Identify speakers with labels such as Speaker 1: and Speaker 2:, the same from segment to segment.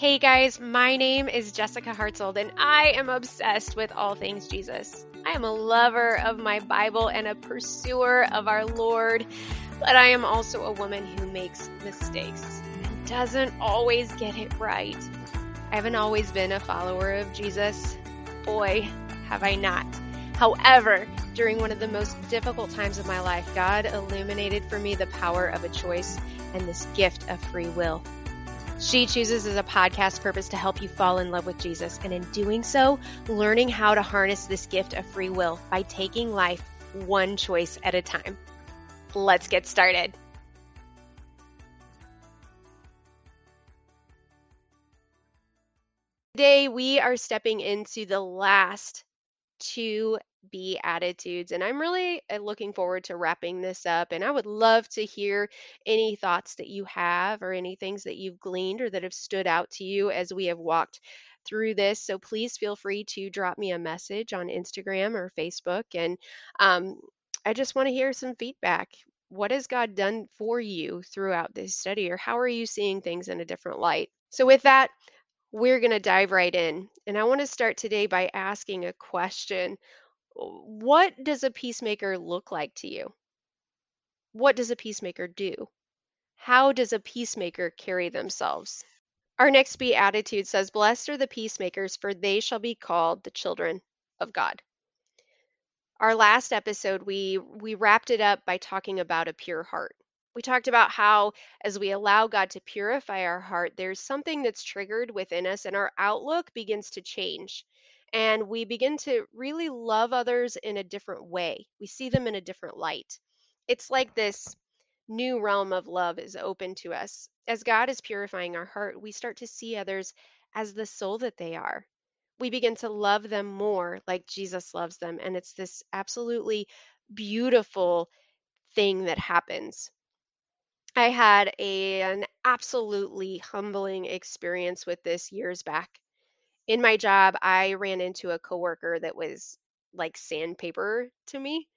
Speaker 1: Hey guys, my name is Jessica Hartzold, and I am obsessed with all things Jesus. I am a lover of my Bible and a pursuer of our Lord, but I am also a woman who makes mistakes and doesn't always get it right. I haven't always been a follower of Jesus. Boy, have I not. However, during one of the most difficult times of my life, God illuminated for me the power of a choice and this gift of free will. She Chooses is a podcast purpose to help you fall in love with Jesus, and in doing so, learning how to harness this gift of free will by taking life one choice at a time. Let's get started. Today, we are stepping into the last two Beatitudes. And I'm really uh, looking forward to wrapping this up. And I would love to hear any thoughts that you have or any things that you've gleaned or that have stood out to you as we have walked through this. So please feel free to drop me a message on Instagram or Facebook. And um, I just want to hear some feedback. What has God done for you throughout this study, or how are you seeing things in a different light? So, with that, we're going to dive right in. And I want to start today by asking a question what does a peacemaker look like to you? What does a peacemaker do? How does a peacemaker carry themselves? Our next beatitude says, Blessed are the peacemakers, for they shall be called the children of God. Our last episode, we we wrapped it up by talking about a pure heart. We talked about how as we allow God to purify our heart, there's something that's triggered within us and our outlook begins to change and we begin to really love others in a different way. We see them in a different light. It's like this new realm of love is open to us. As God is purifying our heart, we start to see others as the soul that they are. We begin to love them more like Jesus loves them. And it's this absolutely beautiful thing that happens. I had a, an absolutely humbling experience with this years back in my job, I ran into a coworker that was like sandpaper to me.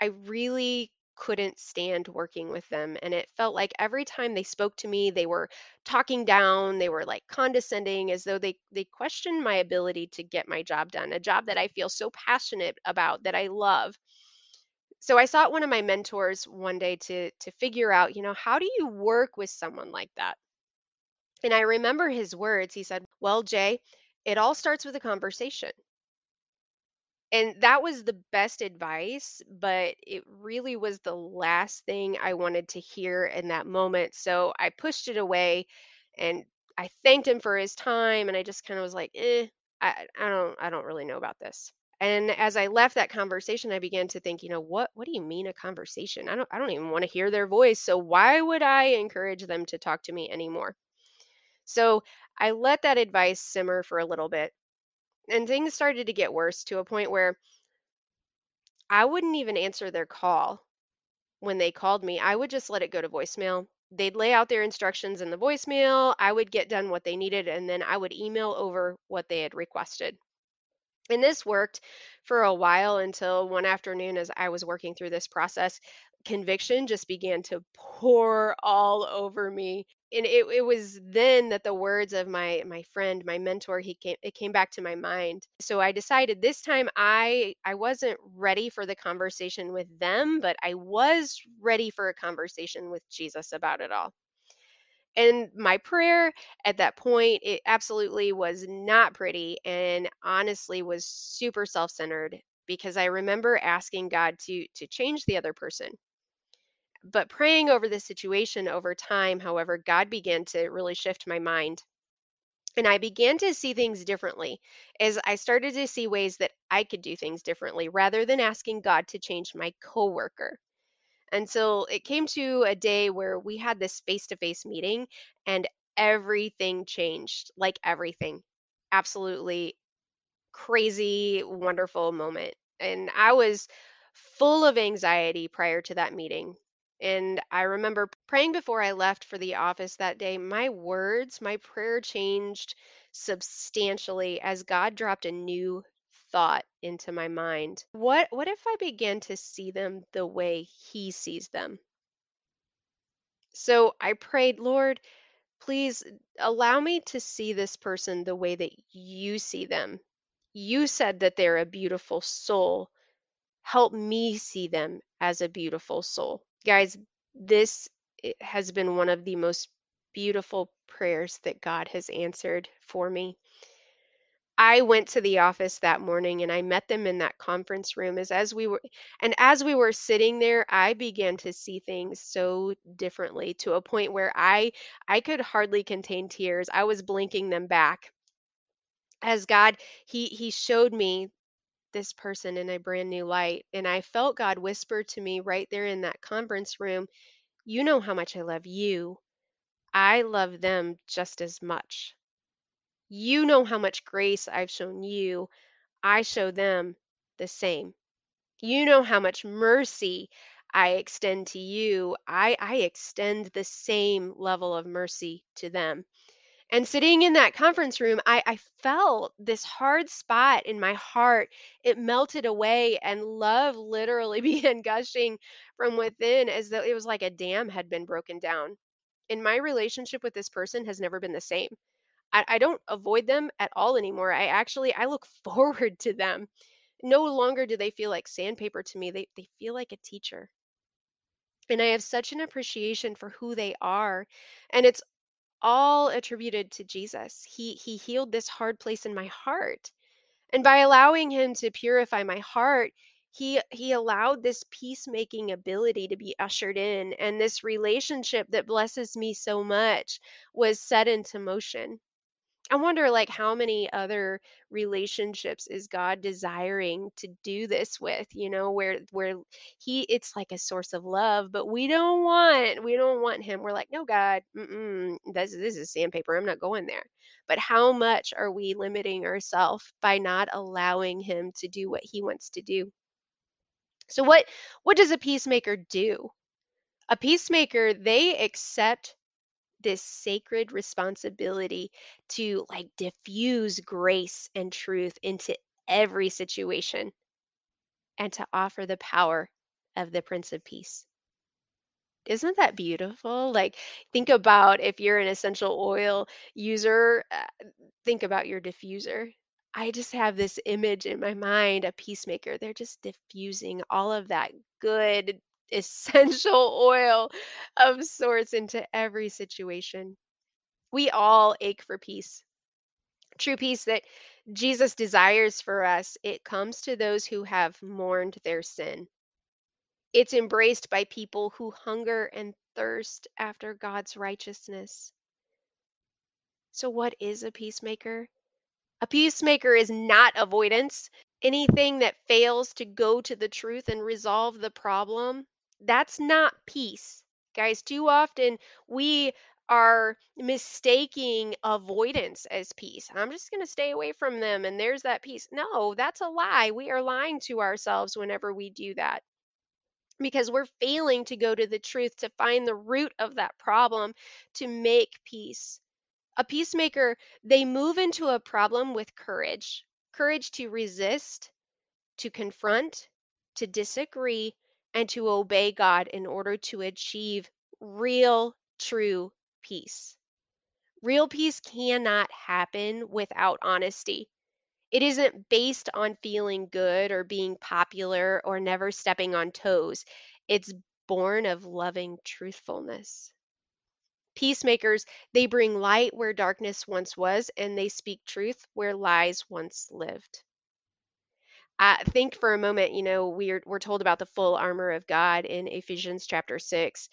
Speaker 1: I really couldn't stand working with them. And it felt like every time they spoke to me, they were talking down, they were like condescending, as though they, they questioned my ability to get my job done, a job that I feel so passionate about, that I love. So I sought one of my mentors one day to to figure out, you know, how do you work with someone like that? And I remember his words. He said, Well, Jay, it all starts with a conversation. And that was the best advice, but it really was the last thing I wanted to hear in that moment. So I pushed it away and I thanked him for his time and I just kind of was like, eh, I, I don't I don't really know about this. And as I left that conversation, I began to think, you know, what what do you mean a conversation? I don't I don't even want to hear their voice. So why would I encourage them to talk to me anymore? So I let that advice simmer for a little bit and things started to get worse to a point where I wouldn't even answer their call when they called me. I would just let it go to voicemail. They'd lay out their instructions in the voicemail. I would get done what they needed, and then I would email over what they had requested. And this worked for a while until one afternoon, as I was working through this process, conviction just began to pour all over me and it, it was then that the words of my my friend my mentor he came it came back to my mind. So i decided this time i i wasn't ready for the conversation with them but i was ready for a conversation with jesus about it all. And my prayer at that point it absolutely was not pretty and honestly was super self-centered because i remember asking god to to change the other person but praying over the situation over time, however, God began to really shift my mind. And I began to see things differently as I started to see ways that I could do things differently rather than asking God to change my coworker. Until so it came to a day where we had this face to face meeting and everything changed like everything. Absolutely crazy, wonderful moment. And I was full of anxiety prior to that meeting and I remember praying before I left for the office that day. My words, my prayer changed substantially as God dropped a new thought into my mind. What what if I began to see them the way he sees them? So I prayed, Lord, Please allow me to see this person the way that you see them. You said that they're a beautiful soul. Help me see them as a beautiful soul. Guys, this eh, has been one of the most beautiful prayers that God has answered for me. I went to the office that morning and I met them in that conference room as as we were and as we were sitting there, I began to see things so differently to a point where I I could hardly contain tears. I was blinking them back as God he he showed me this person in a brand new light and I felt God whisper to me right there in that conference room, "You know how much I love you. I love them just as much. You know how much grace I've shown you. I show them the same. You know how much mercy I extend to you. I, I extend the same level of mercy to them. And sitting in that conference room, I, I felt this hard spot in my heart. It melted away, and love literally began gushing from within as though it was like a dam had been broken down. And my relationship with this person has never been the same. I, I don't avoid them at all anymore. I actually I look forward to them no longer do they feel like sandpaper to me. They they feel like a teacher. And I have such an appreciation for who they are. And it's all attributed to Jesus. He he healed this hard place in my heart. And by allowing him to purify my heart, he he allowed this peacemaking ability to be ushered in and this relationship that blesses me so much was set into motion. I wonder like how many other relationships is God desiring to do this with, you know, where where he it's like a source of love, but we don't want we don't want him. We're like, "No, God, mm-mm, this this is sandpaper. I'm not going there." But how much are we limiting ourselves by not allowing him to do what he wants to do? So what what does a peacemaker do? A peacemaker, they accept this sacred responsibility to like diffuse grace and truth into every situation and to offer the power of the Prince of Peace. Isn't that beautiful? Like, think about if you're an essential oil user, uh, think about your diffuser. I just have this image in my mind, a peacemaker. They're just diffusing all of that good essential oil of sorts into every situation. We all ache for peace. True peace that Jesus desires for us, it comes to those who have mourned their sin. It's embraced by people who hunger and thirst after God's righteousness. So, what is a peacemaker? A peacemaker is not avoidance. Anything that fails to go to the truth and resolve the problem, that's not peace. Guys, too often we are mistaking avoidance as peace. I'm just going to stay away from them and there's that peace. No, that's a lie. We are lying to ourselves whenever we do that because we're failing to go to the truth to find the root of that problem to make peace. A peacemaker, they move into a problem with courage courage to resist, to confront, to disagree, and to obey God in order to achieve real, true peace. Real peace cannot happen without honesty. It isn't based on feeling good or being popular or never stepping on toes. It's born of loving truthfulness. Peacemakers, they bring light where darkness once was, and they speak truth where lies once lived. I think for a moment, you know, we're we're told about the full armor of God in Ephesians chapter 6.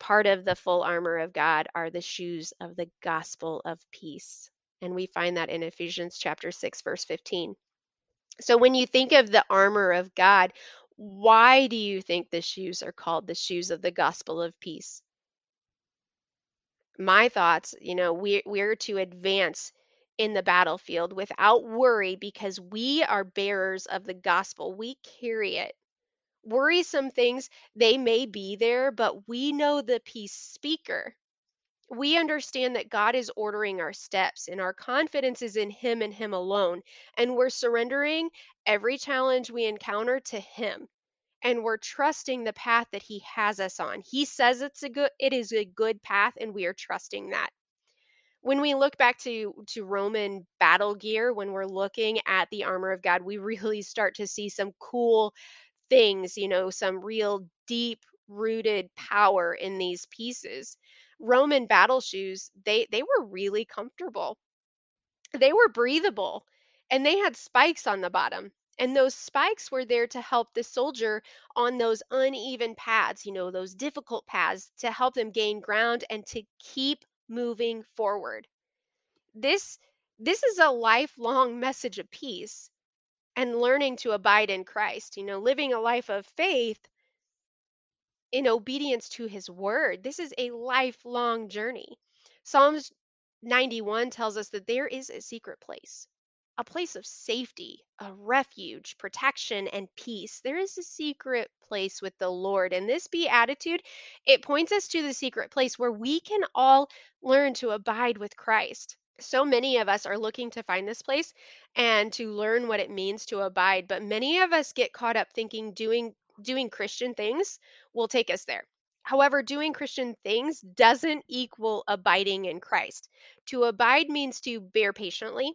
Speaker 1: Part of the full armor of God are the shoes of the gospel of peace. And we find that in Ephesians chapter 6 verse 15. So when you think of the armor of God, why do you think the shoes are called the shoes of the gospel of peace? my thoughts, you know, we we're to advance in the battlefield without worry because we are bearers of the gospel. We carry it. Worrisome things, they may be there, but we know the peace speaker. We understand that God is ordering our steps and our confidence is in Him and Him alone. And we're surrendering every challenge we encounter to Him and we're trusting the path that he has us on. He says it's a good it is a good path and we are trusting that. When we look back to to Roman battle gear, when we're looking at the armor of God, we really start to see some cool things, you know, some real deep rooted power in these pieces. Roman battle shoes, they they were really comfortable. They were breathable and they had spikes on the bottom. And those spikes were there to help the soldier on those uneven paths, you know, those difficult paths to help them gain ground and to keep moving forward. This this is a lifelong message of peace and learning to abide in Christ, you know, living a life of faith in obedience to his word. This is a lifelong journey. Psalms 91 tells us that there is a secret place, a place of safety, a refuge, protection, and peace. There is a secret place with the Lord. And this beatitude, it points us to the secret place where we can all learn to abide with Christ. So many of us are looking to find this place and to learn what it means to abide, but many of us get caught up thinking doing doing Christian things will take us there. However, doing Christian things doesn't equal abiding in Christ. To abide means to bear patiently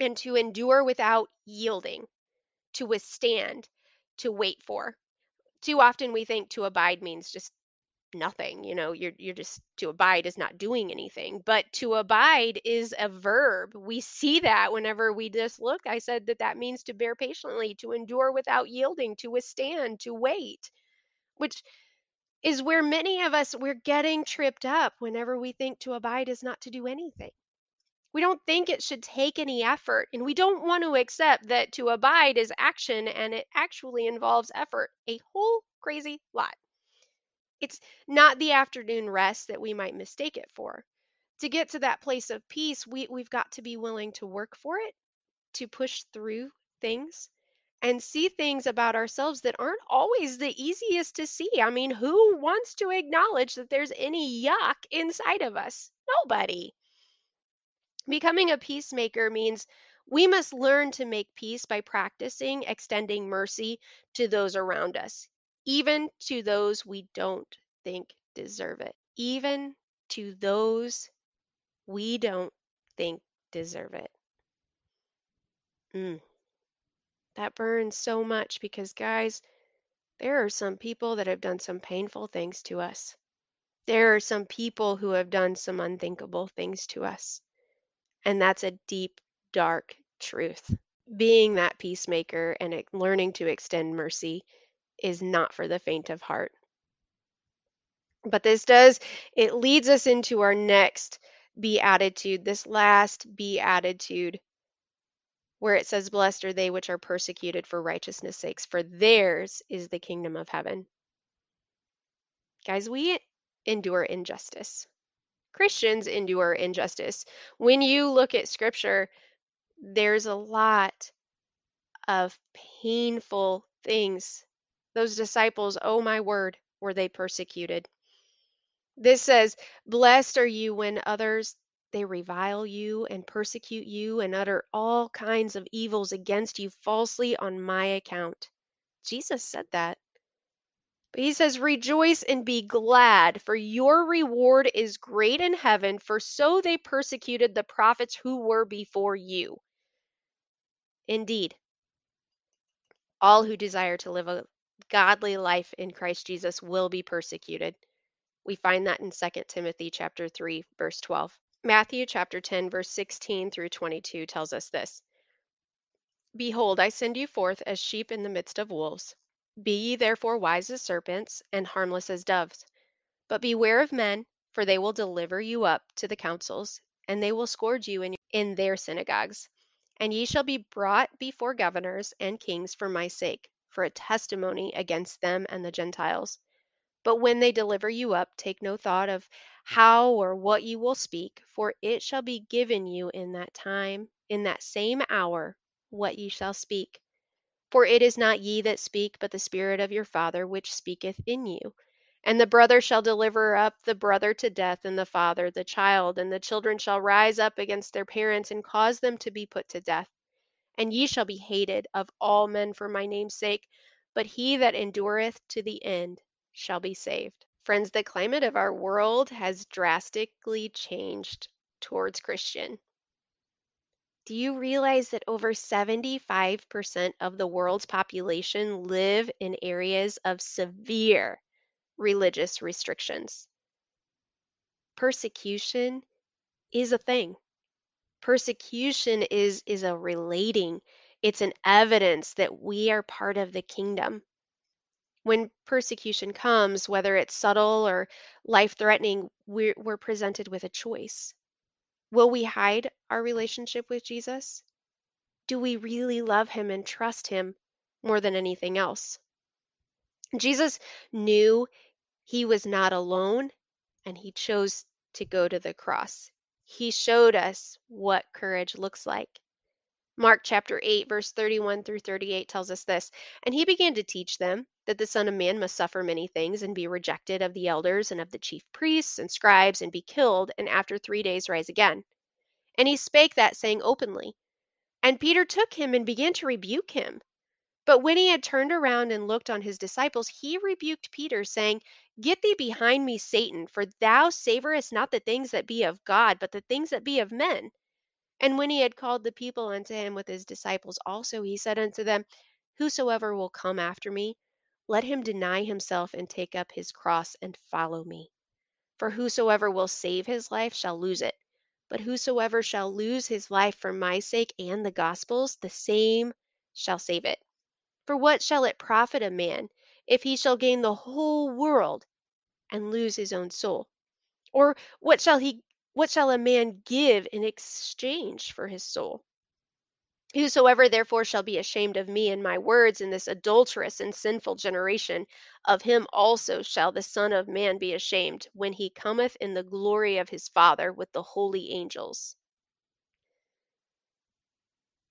Speaker 1: and to endure without yielding, to withstand, to wait for. Too often we think to abide means just nothing you know you're you're just to abide is not doing anything but to abide is a verb we see that whenever we just look i said that that means to bear patiently to endure without yielding to withstand to wait which is where many of us we're getting tripped up whenever we think to abide is not to do anything we don't think it should take any effort and we don't want to accept that to abide is action and it actually involves effort a whole crazy lot it's not the afternoon rest that we might mistake it for. To get to that place of peace, we, we've got to be willing to work for it, to push through things, and see things about ourselves that aren't always the easiest to see. I mean, who wants to acknowledge that there's any yuck inside of us? Nobody. Becoming a peacemaker means we must learn to make peace by practicing extending mercy to those around us, even to those we don't think deserve it, even to those we don't think deserve it. Mm, that burns so much because, guys, there are some people that have done some painful things to us. There are some people who have done some unthinkable things to us. And that's a deep, dark truth. Being that peacemaker and learning to extend mercy is not for the faint of heart. But this does, it leads us into our next beatitude, this last beatitude, where it says, Blessed are they which are persecuted for righteousness' sakes, for theirs is the kingdom of heaven. Guys, we endure injustice. Christians endure injustice. When you look at scripture, there's a lot of painful things. Those disciples, oh my word, were they persecuted. This says, Blessed are you when others they revile you and persecute you and utter all kinds of evils against you falsely on my account. Jesus said that. He says, Rejoice and be glad, for your reward is great in heaven, for so they persecuted the prophets who were before you. Indeed, all who desire to live a godly life in Christ Jesus will be persecuted. We find that in 2 Timothy chapter 3 verse 12. Matthew chapter 10 verse 16 through 22 tells us this. Behold, I send you forth as sheep in the midst of wolves. Be ye therefore wise as serpents and harmless as doves. But beware of men, for they will deliver you up to the councils, and they will scourge you in, in their synagogues. And ye shall be brought before governors and kings for my sake, for a testimony against them and the Gentiles. But when they deliver you up, take no thought of how or what you will speak, for it shall be given you in that time, in that same hour, what ye shall speak. For it is not ye that speak, but the Spirit of your Father which speaketh in you. And the brother shall deliver up the brother to death, and the father the child, and the children shall rise up against their parents and cause them to be put to death. And ye shall be hated of all men for my name's sake, but he that endureth to the end shall be saved. Friends, the climate of our world has drastically changed towards Christian. Do you realize that over 75% of the world's population live in areas of severe religious restrictions? Persecution is a thing. Persecution is is a relating. It's an evidence that we are part of the kingdom. When persecution comes, whether it's subtle or life-threatening, we're, we're presented with a choice. Will we hide our relationship with Jesus? Do we really love him and trust him more than anything else? Jesus knew he was not alone and he chose to go to the cross. He showed us what courage looks like. Mark chapter 8, verse 31 through 38 tells us this And he began to teach them that the Son of Man must suffer many things and be rejected of the elders and of the chief priests and scribes and be killed, and after three days rise again. And he spake that saying openly. And Peter took him and began to rebuke him. But when he had turned around and looked on his disciples, he rebuked Peter, saying, Get thee behind me, Satan, for thou savorest not the things that be of God, but the things that be of men. And when he had called the people unto him with his disciples also, he said unto them, Whosoever will come after me, let him deny himself and take up his cross and follow me. For whosoever will save his life shall lose it. But whosoever shall lose his life for my sake and the gospel's, the same shall save it. For what shall it profit a man if he shall gain the whole world and lose his own soul? Or what shall he what shall a man give in exchange for his soul? Whosoever therefore shall be ashamed of me and my words in this adulterous and sinful generation, of him also shall the Son of Man be ashamed when he cometh in the glory of his Father with the holy angels.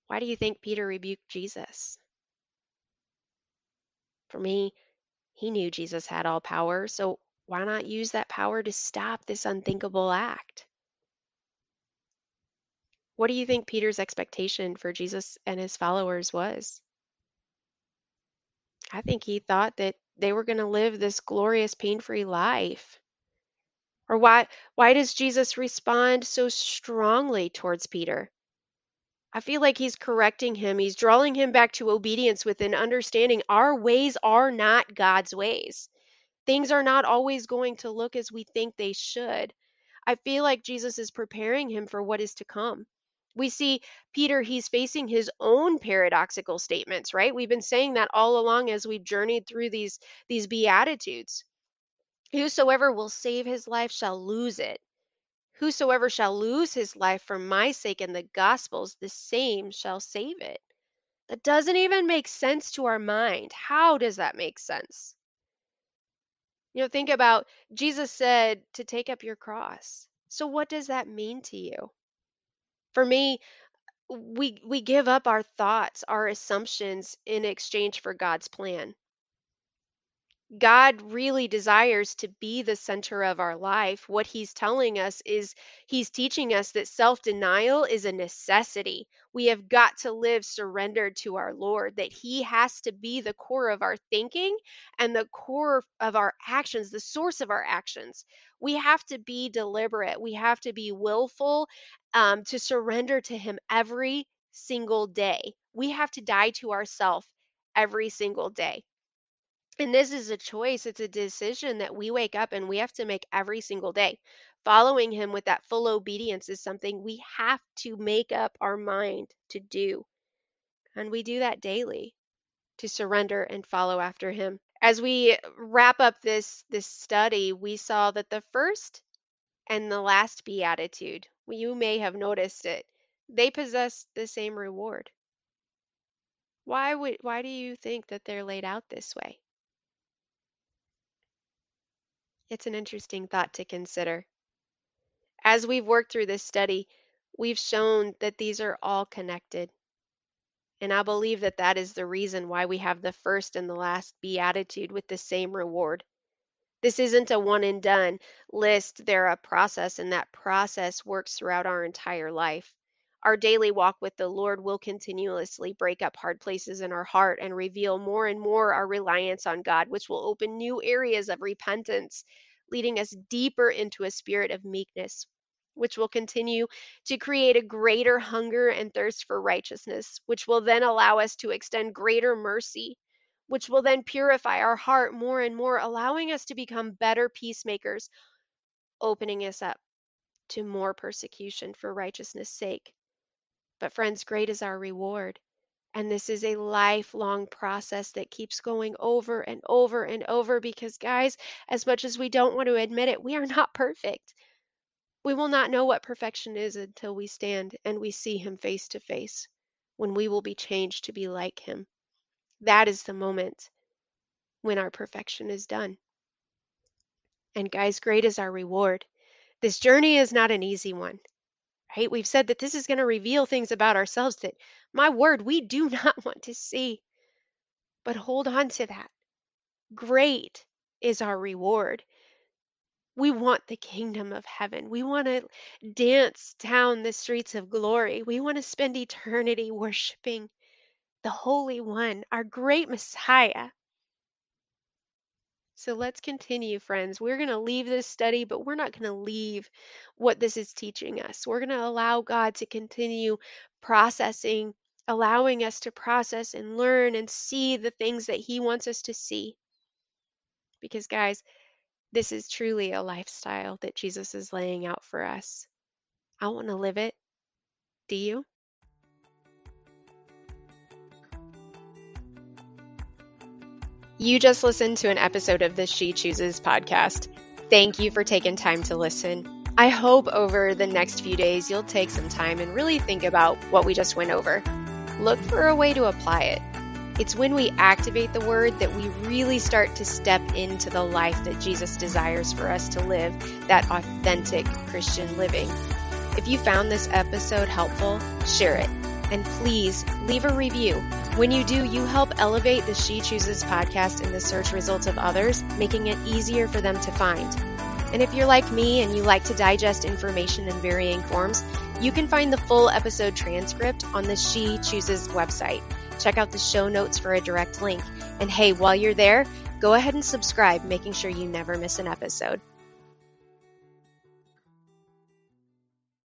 Speaker 1: Why do you think Peter rebuked Jesus? For me, he knew Jesus had all power, so why not use that power to stop this unthinkable act? What do you think Peter's expectation for Jesus and his followers was? I think he thought that they were going to live this glorious pain-free life. Or why why does Jesus respond so strongly towards Peter? I feel like he's correcting him. He's drawing him back to obedience with an understanding our ways are not God's ways. Things are not always going to look as we think they should. I feel like Jesus is preparing him for what is to come. We see Peter, he's facing his own paradoxical statements, right? We've been saying that all along as we've journeyed through these these beatitudes. Whosoever will save his life shall lose it. Whosoever shall lose his life for my sake and the gospel's, the same shall save it. That doesn't even make sense to our mind. How does that make sense? You know, think about Jesus said to take up your cross. So what does that mean to you? For me, we we give up our thoughts, our assumptions in exchange for God's plan. God really desires to be the center of our life. What he's telling us is he's teaching us that self denial is a necessity. We have got to live surrendered to our Lord, that he has to be the core of our thinking and the core of our actions, the source of our actions. We have to be deliberate, we have to be willful um, to surrender to him every single day. We have to die to ourselves every single day. And this is a choice, it's a decision that we wake up and we have to make every single day. Following him with that full obedience is something we have to make up our mind to do. And we do that daily to surrender and follow after him. As we wrap up this this study, we saw that the first and the last beatitude, you may have noticed it, they possess the same reward. Why would why do you think that they're laid out this way? It's an interesting thought to consider. As we've worked through this study, we've shown that these are all connected. And I believe that that is the reason why we have the first and the last beatitude with the same reward. This isn't a one and done list, they're a process, and that process works throughout our entire life. Our daily walk with the Lord will continuously break up hard places in our heart and reveal more and more our reliance on God, which will open new areas of repentance, leading us deeper into a spirit of meekness, which will continue to create a greater hunger and thirst for righteousness, which will then allow us to extend greater mercy, which will then purify our heart more and more, allowing us to become better peacemakers, opening us up to more persecution for righteousness' sake. But, friends, great is our reward. And this is a lifelong process that keeps going over and over and over because, guys, as much as we don't want to admit it, we are not perfect. We will not know what perfection is until we stand and we see Him face to face, when we will be changed to be like Him. That is the moment when our perfection is done. And, guys, great is our reward. This journey is not an easy one right? We've said that this is going to reveal things about ourselves that, my word, we do not want to see. But hold on to that. Great is our reward. We want the kingdom of heaven. We want to dance down the streets of glory. We want to spend eternity worshiping the Holy One, our great Messiah. So let's continue, friends. We're going to leave this study, but we're not going to leave what this is teaching us. We're going to allow God to continue processing, allowing us to process and learn and see the things that He wants us to see. Because, guys, this is truly a lifestyle that Jesus is laying out for us. I want to live it. Do you? You just listened to an episode of the She Chooses podcast. Thank you for taking time to listen. I hope over the next few days you'll take some time and really think about what we just went over. Look for a way to apply it. It's when we activate the word that we really start to step into the life that Jesus desires for us to live, that authentic Christian living. If you found this episode helpful, share it. And please leave a review. When you do, you help elevate the She Chooses podcast in the search results of others, making it easier for them to find. And if you're like me and you like to digest information in varying forms, you can find the full episode transcript on the She Chooses website. Check out the show notes for a direct link. And hey, while you're there, go ahead and subscribe, making sure you never miss an episode.